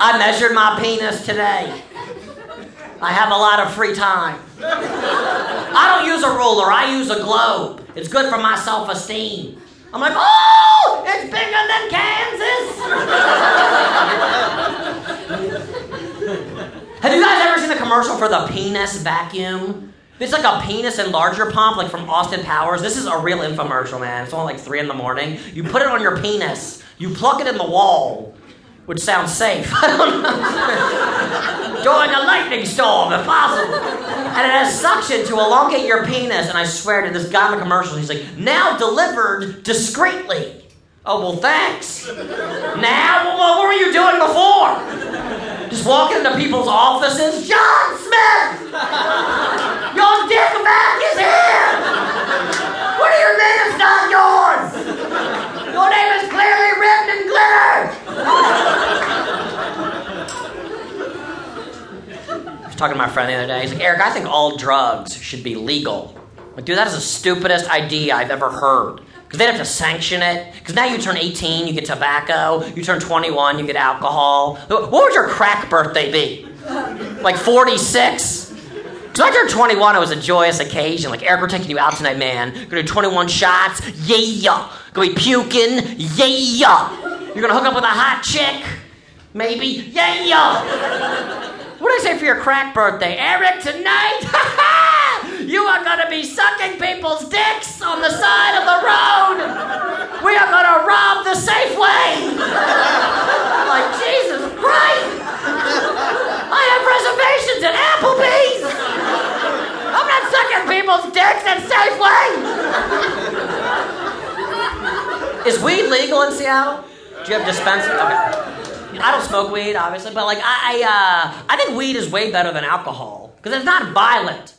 I measured my penis today. I have a lot of free time. I don't use a ruler, I use a globe. It's good for my self esteem. I'm like, oh, it's bigger than Kansas. have you guys ever seen a commercial for the penis vacuum? It's like a penis enlarger pump, like from Austin Powers. This is a real infomercial, man. It's only like three in the morning. You put it on your penis, you plug it in the wall, which sounds safe. During a lightning storm, if possible. And it has suction to elongate your penis. And I swear to this guy in the commercial, he's like, now delivered discreetly. Oh, well, thanks. Now, well, what were you doing before? Just walking into people's offices. John Smith! Your dick bag is here! What are your name? It's not yours! Your name is clearly written in glitter! I was talking to my friend the other day. He's like, Erik, I think all drugs should be legal. I'm like, dude, that is the stupidest idea I've ever heard. Because they'd have to sanction it. Because now you turn 18, you get tobacco. You turn 21, you get alcohol. What would your crack birthday be? Like 46? Because I turned 21, it was a joyous occasion. Like, Erik, we're taking you out tonight, man. Gonna do 21 shots. Yeah. Gonna be puking. Yeah. You're gonna hook up with a hot chick. Maybe. Yeah. What do I say for your crack birthday? Erik, tonight? You are going to be sucking people's dicks on the side of the road. We are going to rob the Safeway. Like, Jesus Christ. I have reservations at Applebee's. I'm not sucking people's dicks at Safeway. Is weed legal in Seattle? Do you have dispensary? Okay. I don't smoke weed, obviously, but like I, I, uh, I think weed is way better than alcohol because it's not violent.